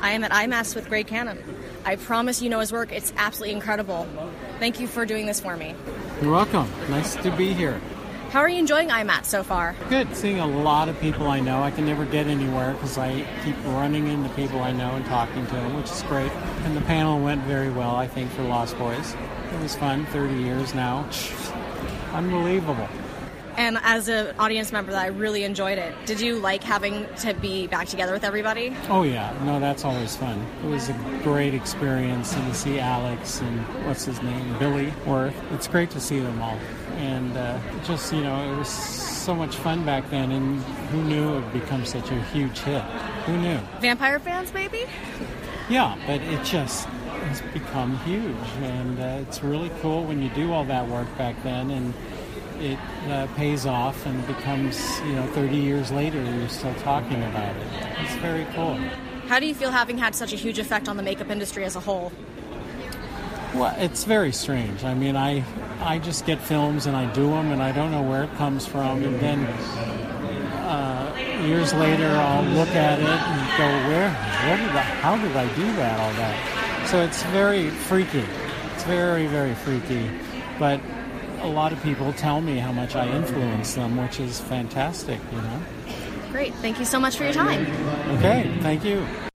I am at IMATS with Greg Cannon. I promise you know his work. It's absolutely incredible. Thank you for doing this for me. You're welcome. Nice to be here. How are you enjoying IMATS so far? Good. Seeing a lot of people I know. I can never get anywhere because I keep running into people I know and talking to them, which is great. And the panel went very well, I think, for Lost Boys. It was fun. 30 years now. Unbelievable. And as an audience member, that I really enjoyed it. Did you like having to be back together with everybody? Oh yeah, no, that's always fun. It was a great experience, and to see Alex and what's his name, Billy Wirth. It's great to see them all, and uh, just you know, it was so much fun back then. And who knew it would become such a huge hit? Who knew? Vampire fans, maybe? Yeah, but it just has become huge, and uh, it's really cool when you do all that work back then and it uh, pays off and becomes, you know, 30 years later, you're still talking about it. It's very cool. How do you feel having had such a huge effect on the makeup industry as a whole? Well, it's very strange. I mean, I I just get films and I do them, and I don't know where it comes from, and then uh, years later I'll look at it and go, where, where did I, how did I do that, all that? So it's very freaky. It's very, very freaky, but a lot of people tell me how much I influence them, which is fantastic, you know. Great. Thank you so much for your time. Okay, thank you.